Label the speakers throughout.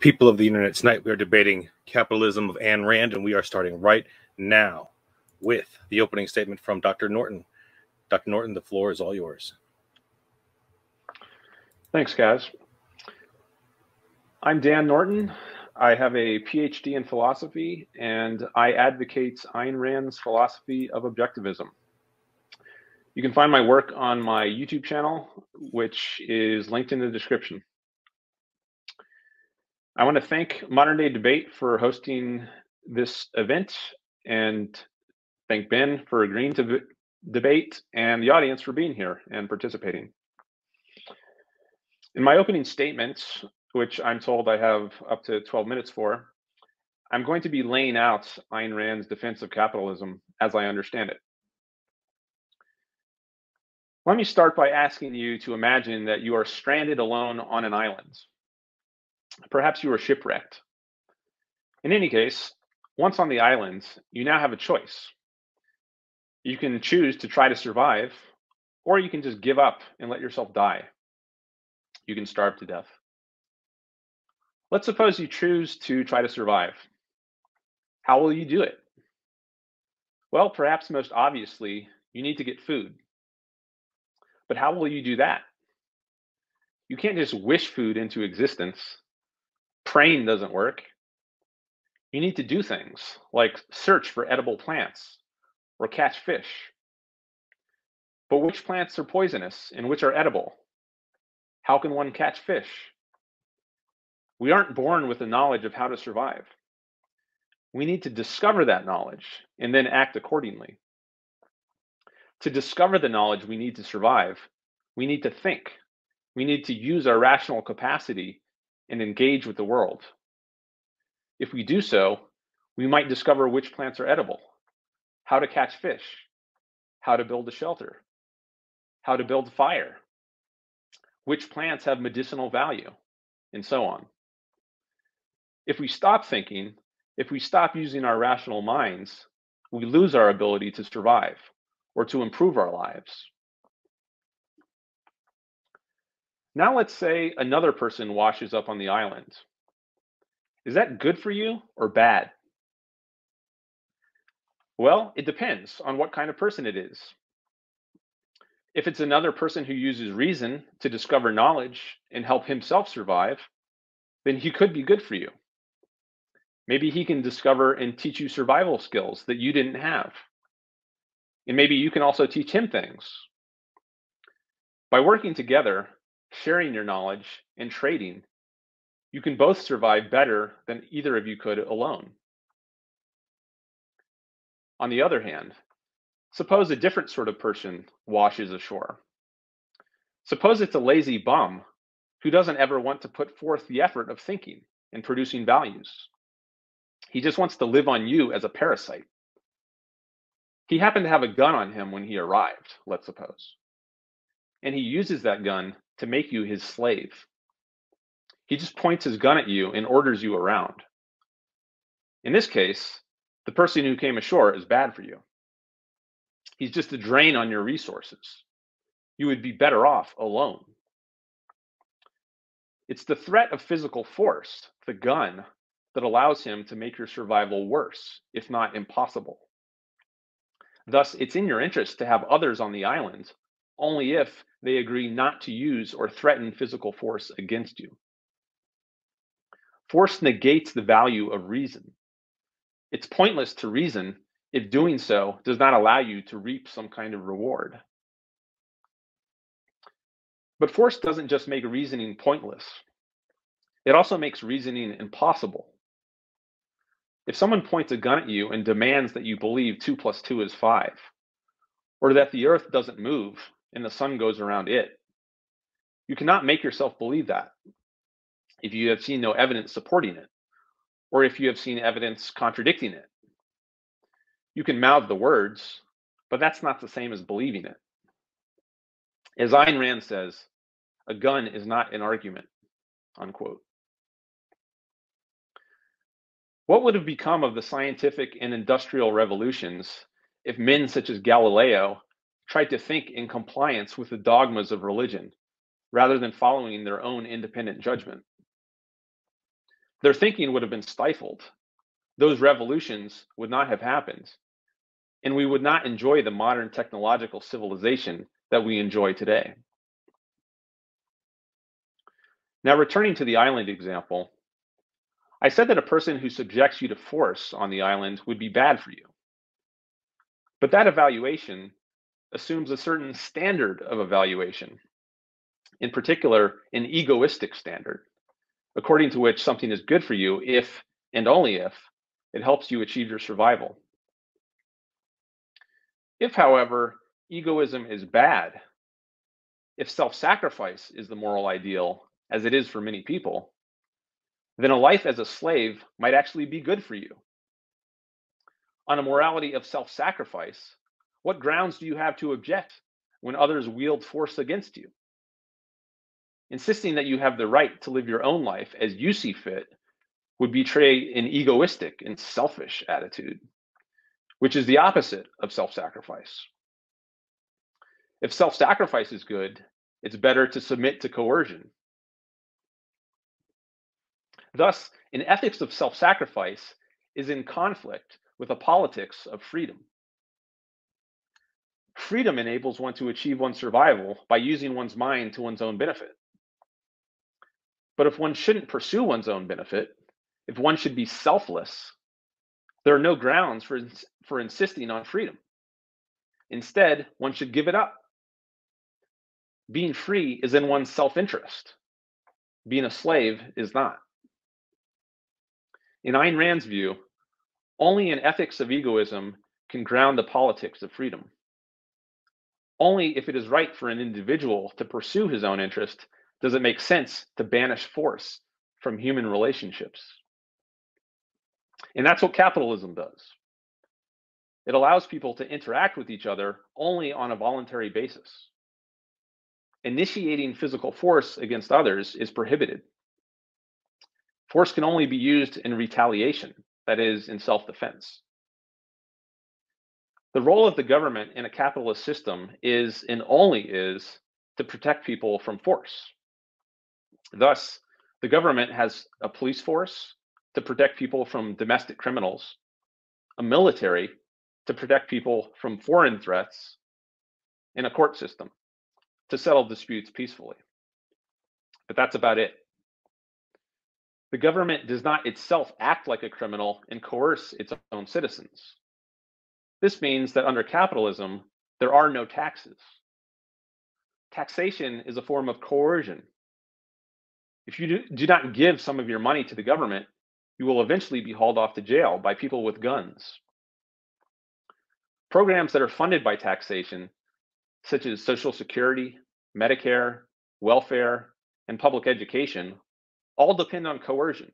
Speaker 1: People of the internet, tonight we are debating capitalism of Ayn Rand, and we are starting right now with the opening statement from Dr. Norton. Dr. Norton, the floor is all yours.
Speaker 2: Thanks, guys. I'm Dan Norton. I have a PhD in philosophy, and I advocate Ayn Rand's philosophy of objectivism. You can find my work on my YouTube channel, which is linked in the description. I want to thank Modern Day Debate for hosting this event and thank Ben for agreeing to debate and the audience for being here and participating. In my opening statement, which I'm told I have up to 12 minutes for, I'm going to be laying out Ayn Rand's defense of capitalism as I understand it. Let me start by asking you to imagine that you are stranded alone on an island. Perhaps you were shipwrecked. In any case, once on the islands, you now have a choice. You can choose to try to survive, or you can just give up and let yourself die. You can starve to death. Let's suppose you choose to try to survive. How will you do it? Well, perhaps most obviously, you need to get food. But how will you do that? You can't just wish food into existence praying doesn't work. You need to do things like search for edible plants or catch fish. But which plants are poisonous and which are edible? How can one catch fish? We aren't born with the knowledge of how to survive. We need to discover that knowledge and then act accordingly. To discover the knowledge we need to survive, we need to think. We need to use our rational capacity and engage with the world. If we do so, we might discover which plants are edible, how to catch fish, how to build a shelter, how to build a fire, which plants have medicinal value, and so on. If we stop thinking, if we stop using our rational minds, we lose our ability to survive or to improve our lives. Now let's say another person washes up on the island. Is that good for you or bad? Well, it depends on what kind of person it is. If it's another person who uses reason to discover knowledge and help himself survive, then he could be good for you. Maybe he can discover and teach you survival skills that you didn't have. And maybe you can also teach him things. By working together, sharing your knowledge, and trading, you can both survive better than either of you could alone. On the other hand, suppose a different sort of person washes ashore. Suppose it's a lazy bum who doesn't ever want to put forth the effort of thinking and producing values. He just wants to live on you as a parasite. He happened to have a gun on him when he arrived, let's suppose. And he uses that gun to make you his slave. He just points his gun at you and orders you around. In this case, the person who came ashore is bad for you. He's just a drain on your resources. You would be better off alone. It's the threat of physical force, the gun, that allows him to make your survival worse, if not impossible. Thus, it's in your interest to have others on the island only if they agree not to use or threaten physical force against you. Force negates the value of reason. It's pointless to reason if doing so does not allow you to reap some kind of reward. But force doesn't just make reasoning pointless, it also makes reasoning impossible. If someone points a gun at you and demands that you believe 2 plus 2 is 5, or that the earth doesn't move and the sun goes around it. You cannot make yourself believe that if you have seen no evidence supporting it, or if you have seen evidence contradicting it. You can mouth the words, but that's not the same as believing it. As Ayn Rand says, a gun is not an argument, unquote. What would have become of the scientific and industrial revolutions if men such as Galileo tried to think in compliance with the dogmas of religion rather than following their own independent hmm. judgment. their thinking would have been stifled. Those revolutions would not have happened, and we would not enjoy the modern technological civilization that we enjoy today. Now, returning to the island example, I said that a person who subjects you to force on the island would be bad for you. But that evaluation assumes a certain standard of evaluation, in particular, an egoistic standard, according to which something is good for you if and only if it helps you achieve your survival. If, however, egoism is bad, if self sacrifice is the moral ideal, as it is for many people, then a life as a slave might actually be good for you. On a morality of self sacrifice, what grounds do you have to object when others wield force against you? Insisting that you have the right to live your own life as you see fit would betray an egoistic and selfish attitude, which is the opposite of self sacrifice. If self sacrifice is good, it's better to submit to coercion. Thus, an ethics of self sacrifice is in conflict with a politics of freedom. Freedom enables one to achieve one's survival by using one's mind to one's own benefit. But if one shouldn't pursue one's own benefit, if one should be selfless, there are no grounds for, for insisting on freedom. Instead, one should give it up. Being free is in one's self interest, being a slave is not. In Ayn Rand's view, only an ethics of egoism can ground the politics of freedom. Only if it is right for an individual to pursue his own interest does it make sense to banish force from human relationships. And that's what capitalism does. It allows people to interact with each other only on a voluntary basis. Initiating physical force against others is prohibited. Force can only be used in retaliation, that is, in self defense. The role of the government in a capitalist system is and only is to protect people from force. Thus, the government has a police force to protect people from domestic criminals, a military to protect people from foreign threats, and a court system to settle disputes peacefully. But that's about it. The government does not itself act like a criminal and coerce its own citizens. This means that under capitalism, there are no taxes. Taxation is a form of coercion. If you do, not give some of your money to the government, you will eventually be hauled off to jail by people with guns. Programs that are funded by taxation, such as Social Security, Medicare, welfare, and public education, all depend on coercion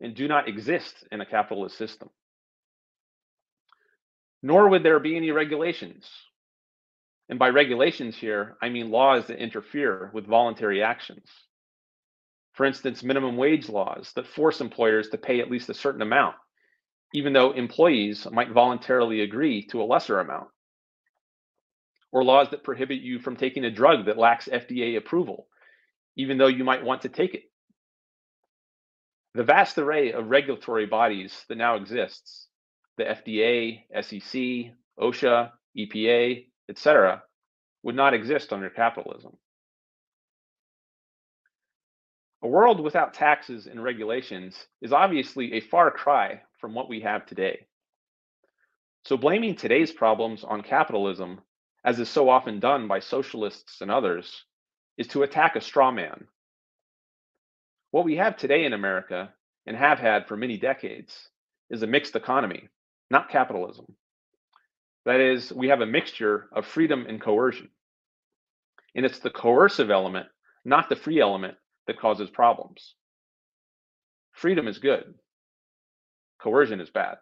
Speaker 2: and do not exist in a capitalist system. Nor would there be any regulations. And by regulations here, I mean laws that interfere with voluntary actions. For instance, minimum wage laws that force employers to pay at least a certain amount, even though employees might voluntarily agree to a lesser amount. Or laws that prohibit you from taking a drug that lacks FDA approval, even though you might want to take it. The vast array of regulatory bodies that now exists, the FDA, SEC, OSHA, EPA, etc., would not exist under capitalism. A world without taxes and regulations is obviously a far cry from what we have today. So blaming today's problems on capitalism, as is so often done by socialists and others, is to attack a straw man what we have today in America and have had for many decades is a mixed economy, not capitalism. That is, we have a mixture of freedom and coercion. And it's the coercive element, not the free element, that causes problems. Freedom is good, coercion is bad.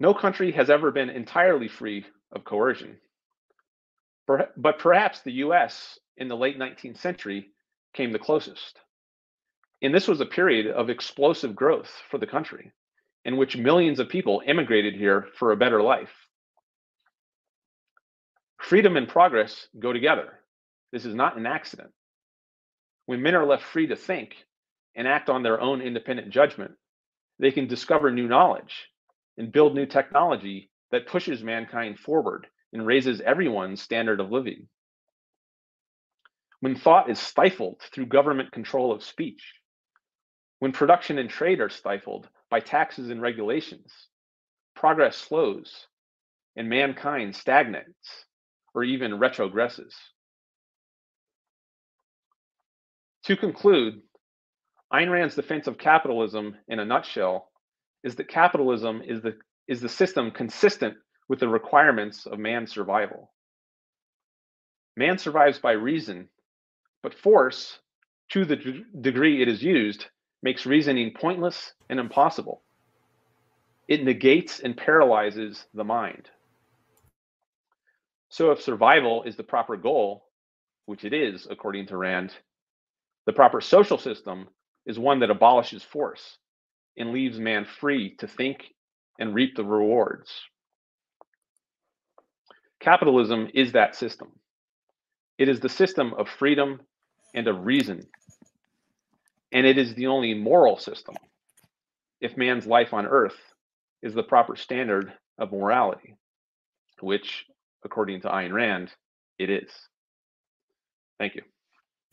Speaker 2: No country has ever been entirely free of coercion. But perhaps the US in the late 19th century came the closest. And this was a period of explosive growth for the country in which millions of people immigrated here for a better life. Freedom and progress go together. This is not an accident. When men are left free to think and act on their own independent judgment, they can discover new knowledge and build new technology that pushes mankind forward and raises everyone's standard of living. When thought is stifled through government control of speech, when production and trade are stifled by taxes and regulations, progress slows and mankind stagnates or even retrogresses. To conclude, Ayn Rand's defense of capitalism in a nutshell is that capitalism is the, is the system consistent with the requirements of man's survival. Man survives by reason, but force, to the d- degree it is used, makes reasoning pointless and impossible. It negates and paralyzes the mind. So, if survival is the proper goal, which it is according to Rand, the proper social system is one that abolishes force and leaves man free to think and reap the rewards. Capitalism is that system. It is the system of freedom and of reason. And it is the only moral system if man's life on earth is the proper standard of morality, which, according to Ayn Rand, it is. Thank you.